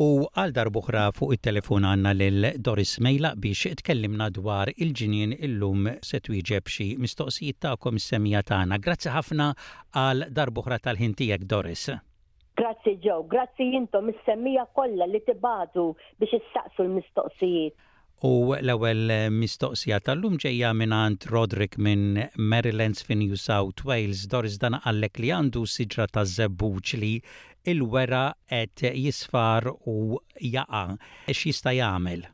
U għal darb'oħra fuq it-telefon għandna lil Doris Mejlaq biex tkellimna dwar il-ġnien illum se twieġeb xi mistoqsijiet tagħkom is-semija tagħna. Grazzi ħafna għal darb'oħra tal-ħin tiegħek Doris. Grazzi Joe, grazzi intom is-semija kollha li tibagħtu biex issaqsu l-mistoqsijiet. U l-ewwel mistoqsija tal-lum ġejja mingħand Roderick minn Merrylands fi New South Wales. Doris dan qallek li għandu siġra taż-żebbuġ li l-weraq qed jisfar u jaqa'. X'jista' jagħmel?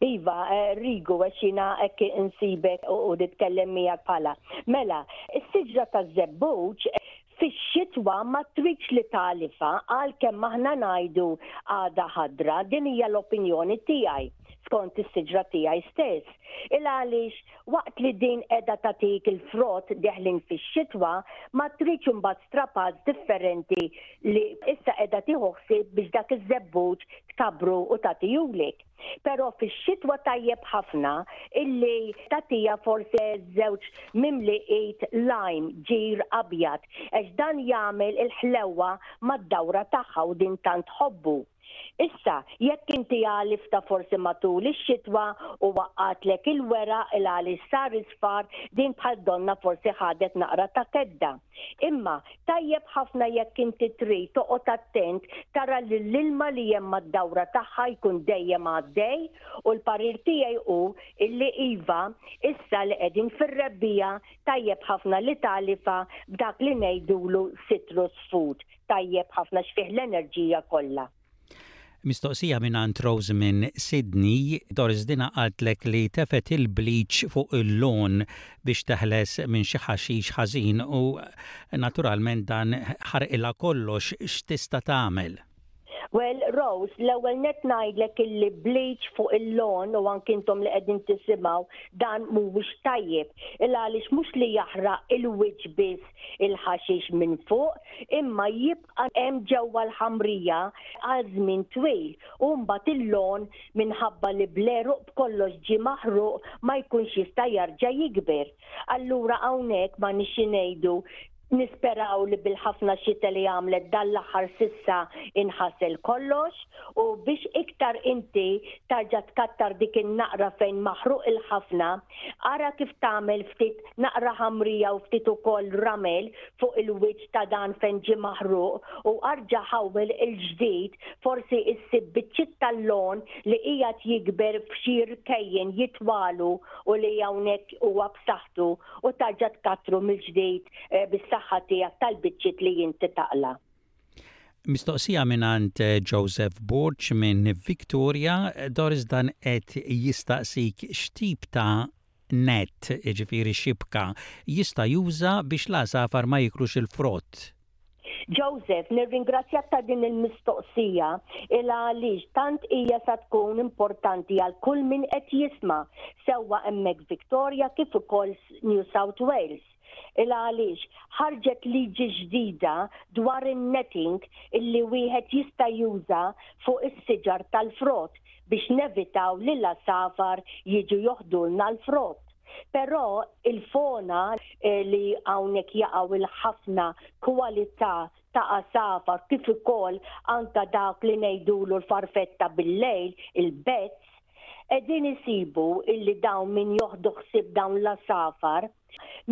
Iva, Rigu, għax jiena hekk insibek u nitkellem miegħek bħala. Mela, is-siġra taż-żebbuġ Fix-xitwa ma tridx li tagħlifha għalkemm aħna ngħidu għadha ħadra, din hija l-opinjoni tiegħi, skont is-siġra tiegħi stess. Il-għaliex waqt li din qiegħda tagħtik il-frott deħlin fix-xitwa, ma tridx imbagħad strapazz differenti li issa qiegħda tieħu ħsieb biex dak iż-żebbuġ tkabbru u tagħtihulek. Però fix-xitwa tajjeb ħafna illi tagħtiha forsi żewġ mimliqiet lime ġir abjad għax dan jagħmel il-ħlewwa mad-dawra tagħha u din tant tħobbu. Issa, jekk inti għaliftha forsi matul ix-xitwa u waqqagħtlek il-weraq il għaliex sar isfar, din bħal donnha forsi ħadet naqra ta' kedda. Imma, tajjeb ħafna jekk inti trid, toqgħod attent tara li l-ilma li hemm mad-dawra tagħha jkun dejjem għaddej u l-parir tiegħi hu li iva, issa li qegħdin fir-rebbiegħa, tajjeb ħafna li tagħlifha b'dak li ngħidulu citrus food tajjeb ħafna x'fih l-enerġija kollha. Mistoqsija mingħand Rose minn Sydney, Doris dinha qaltlek li tefgħet il-bleach fuq il-lawn biex teħles minn xi ħaxix ħażin u naturalment dan ħarqilha kollox, x'tista' tagħmel? Well, Rose, l-ewwel nett ngħidlek illi bleach fuq il-lawn u anki intom li qegħdin tisimgħu dan mhuwiex tajjeb. Il għaliex mhux li jaħraq il-wiċċ biss il-ħaxix minn fuq, imma jibqa' Għal hemm ġewwa l-ħamrija għal żmien twil u mbagħad il-logħon minħabba li bl-għeruq b'kollox ġie maħruq ma jkunx jista' jarġa' jikber. Allura hawnhekk ma nixi ngħidu nisperaw li bil-ħafna xita li għamlet dan l-aħħar s'issa inħasel kollox u biex iktar inti tarġa' tkattar dik in-naqra fejn maħruq il-ħafna ara kif tagħmel ftit naqra ħamrija u ftit ukoll ramel fuq il-wiċċ ta' dan fejn ġie maħruq u arġa' ħawwel il-ġdid forsi issib biċċiet tal-logħon li qiegħed jikber f'xi rkejjen jitwalu u li hawnhekk huwa b'saħħtu u tarġa' tkattru mill-ġdid bis-saħħa tiegħek tal-biċċiet li inti taqla'. Mistoqsija mingħand eh, Joseph Borg minn Victoria, Doris dan qed jistaqsik x'tip ta' net, jiġifieri xibka, jista' juża biex l-għasafar ma jiklux il-frott? Joseph, nirringrazzjak ta' din il-mistoqsija ilha għaliex tant hija sa tkun importanti għal kull min qed jisma', sewwa hemmhekk Victoria kif ukoll New South Wales. Il għaliex ħarġet liġi ġdida dwar in-netting illi wieħed jista' juża fuq is-siġar tal-frott biex nevitaw li l-għasafar jiġu joħdulna l-frott. Però il-fona li hawnhekk jaqgħu l-ħafna kwalità ta' għasafar kif ukoll anke dawk li ngħidulu l-farfetta bil-lejl, il-bats, qegħdin isibu illi dawn min joħdu ħsieb dawn l-għasafar,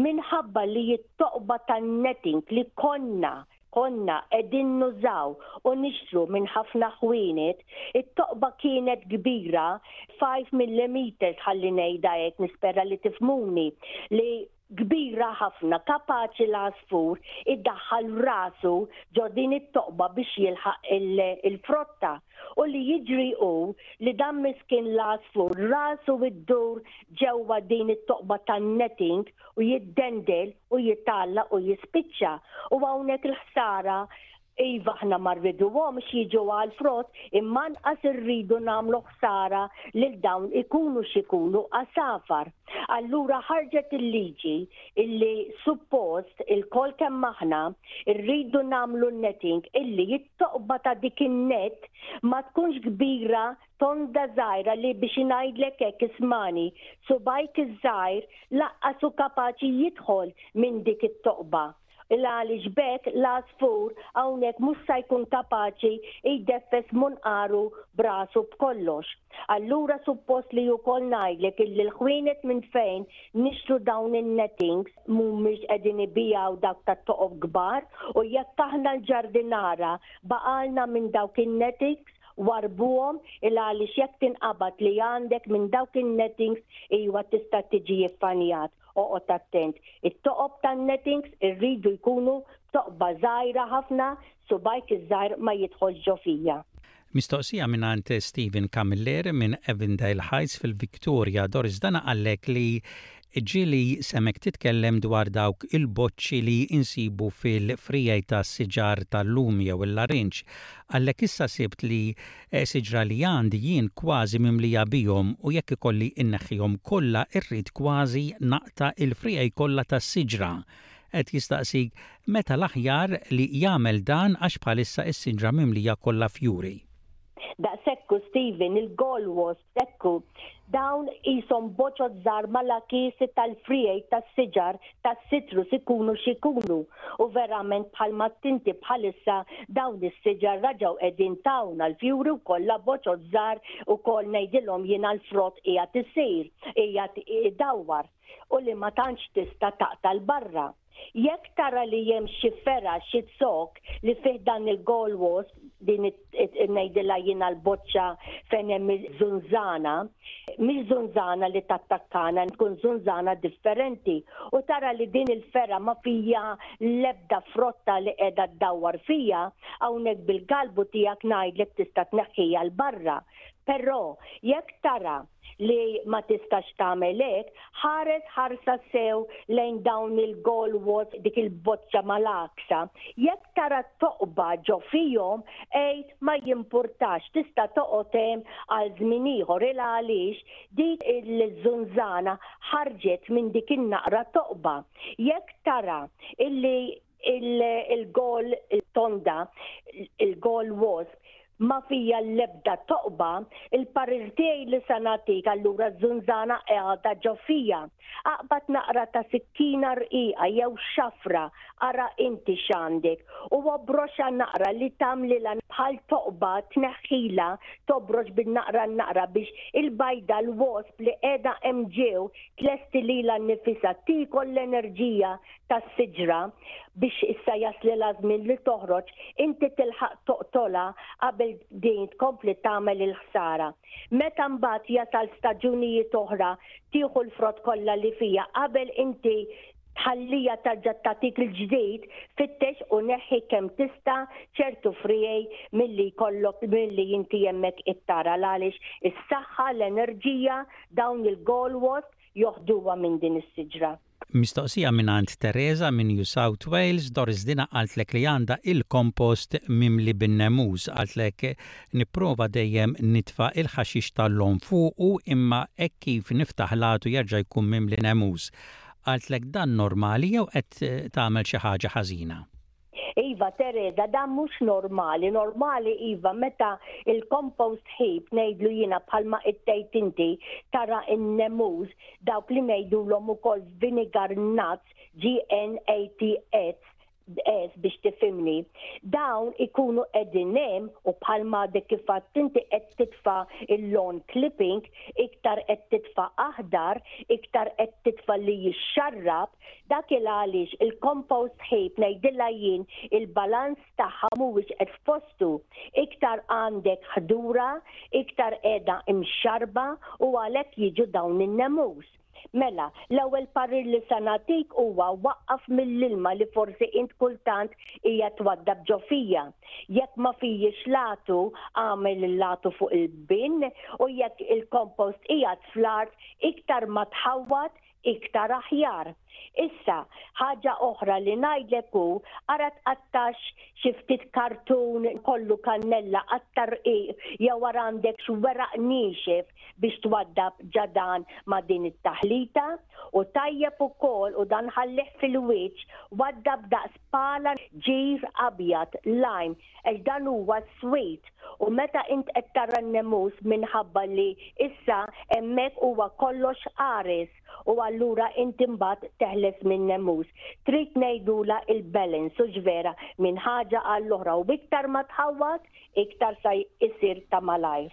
Minħabba li t-toqba tan-netting li konna konna qegħdin nużaw u nixtru minn ħafna ħwienet, it-toqba kienet kbira, 5 millimetres ħalli ngħidha hekk nispera li tifhmuni, li kbira ħafna, kapaċi l-għasfur idaħħal rasu ġo din it-toqba biex jilħaq il-frotta. U li jiġri hu li dan miskien l-għasfur rasu iddur ġewwa din it-toqba tan-netting u jiddendel u jitgħallaq u jispiċċa. U hawnhekk il-ħsara, iva aħna ma rriduhomx jiġu għall-frott imma anqas irridu nagħmlu ħsara lil dawn ikunu x'ikunu għasafar. Allura ħarġet il-liġi illi suppost ilkoll kemm aħna rridu nagħmlu netting illi t-toqba ta' dik in-nett ma tkunx kbira Tonda żgħira li, biex ngħidlek hekk, ismagħni, subgħajk iż-żgħir laqqas hu kapaċi jidħol minn dik it-toqba. L-għaliex b'hekk l-għasfur hawnhekk mhux sa jkun kapaċi jdeffes munqaru b'rasu b'kollox. Allura suppost li wkoll ngħidlek illi l-ħwienet minn fejn nixtru dawn in-nettings mhumiex qegħdin ibigħu dawk tat-toqob kbar u jekk aħna l-ġardinara baqgħalna minn dawk in-nettings Warrbuhom il għaliex jekk tinqabad li għandek minn dawk in nettings iwa tista tiġi iffanjat oqgħod attent it toqob tan nettings irridu jkunu toqba żgħira ħafna subgħajk iż żgħir ma jidħolx ġo fija. Mistoqsija mingħand Stephen Camilleri minn Avondale Heights fil Victoria, Doris Dana qallek li Ġieli semgħek titkellem dwar dawk il-boċċi li insibu fil-friegħi tas-siġar tal-lum jew il-larinġ. Għallek issa sibt li siġra li għandi jien kważi mimlija bihom u jekk ikolli inneħħihom kollha irrid kważi naqta' il-friegħi kollha tas-siġra. Qed jistaqsik meta l-aħjar li jagħmel dan għax bħalissa s-siġra mimlija kollha fjuri. Daqshekk hu Steven, il-goal was F'Sekku, dawn qishom boċot żgħar malakiesi tal-friegħi tas-siġar tas-sitrus ikunu x'ikunu, u verament bħalma t-tinti bħalissa dawn is-siġar raġgħu qegħdin tawna l-fjuri u kollha boċot żgħar ukoll ngħidilhom jiena l-frott qiegħed isir, qiegħed idawwar u li ma tantx tista' taqta' 'l barra. Jekk tara li hemm xi fergħa, xi zokk li fih dan il-gall wasp, din ngħidilha jiena l-boċċa fejn hemm iż-żunżana, mhix żunżana li tattakkana, tkun żunżana differenti, u tara li din il-fergħa ma fija l-ebda frotta li qiegħda ddawwar fija, hawnhekk bil-galbu tiegħek ngħidlek tista' tneħħiha 'l barra. Però, jekk tara li ma tistax tagħmel hekk, ħares ħarsa sew lejn dawn il-goal wards, dik il-boċċa malaksa. Jekk tara toqba ġo fihom, għid ma jimpurtax, tista' toqgħod hemm għal żmien ieħor, ilha għaliex dik il-żunżana ħarġet minn dik in-naqra toqba. Jekk tara illi il-gol il-tonda, il-gol wasp, ma fija l-ebda toqba, il-parir tiegħi li se nagħtik allura żunżana qiegħda ġo fija. Aqbad naqra ta' sikkina rqiqa jew xafra, ara inti x'għandek, u obroxha naqra li tagħmlilha bħal toqba tneħħilha tobrox bin-naqra naqra biex il-bajda l-wasp li qiegħda hemm ġew tlesti lilha nnifisha tiekol l-enerġija tas-siġra biex issa jaslilha żmien li toħroġ, inti tilħaq toqtolha qabel din tkompli tagħmel il-ħsara. Meta mbagħad jasal staġunijiet oħra tieħu l-frott kollha li fiha qabel inti tħalliha terġa' tagħtik il-ġdid, fittex u neħħi kemm tista' ċertu friegħi milli jkollok milli inti hemmhekk ittara għaliex is-saħħa, l-enerġija, dawn il-gallwasp joħduha minn din is-siġra. Mistoqsija mingħand Teresa minn New South Wales, Doris dinha qaltlek li għandha il-kompost mimli bin-nemus, qaltlek nipprova dejjem nitfa' il-ħaxix tal-logħom fuqu imma hekk kif niftaħ l-għatu jerġa' jkun mimli nemus. Qaltlek dan normali jew qed tagħmel xi ħaġa ħażina? Iva Teresa dan mhux normali, normali iva meta il-compost heap ngħidlu jiena bħalma qed tgħid inti tara n-nemus dawk li ngħidulhom ukoll vinegar nuts GNATS es biex tifhimni. Dawn ikunu qegħdin hemm u bħalma dik kif għadt inti qed titfa' il-lawn clipping, iktar qed titfa' aħdar, iktar qed titfa' li jixxarrab, Dak il għaliex il-compost heap ngħidilha jien il-balanz tagħha mhuwiex qed f'postu. Iktar għandek ħdura, iktar qiegħda imxarrba u għalhekk jiġu dawn in-nemus. Mela, l-ewwel parir li se nagħtik huwa waqqaf mill-ilma li forsi int kultant qiegħed twaddab ġo fija. Jekk ma fihiex l-għatu, agħmel il-għatu fuq il-bin u jekk il-compost qiegħed fl-art, iktar ma tħawwad, iktar aħjar. Issa, ħaġa oħra li ngħidlek hu, ara tqattax xi ftit kartun kollu kannella għat-tarqiq jew ara għandekx weraq niexef biex twaddab ġa dan ma' din it-taħlita. U tajjeb ukoll, u dan ħallih fil-wiċċ, waddab daqs pala ġir abjad, lime, għax dan huwa s-sweet u meta int qed tara n-nemus minħabba li issa hemmhekk huwa kollox qares u allura int imbagħad teħles min-nemus. Trid ngħidulha il-balance hux vera minn ħaġa għall-oħra u iktar ma tħawwad iktar sa jsir ta' malajr.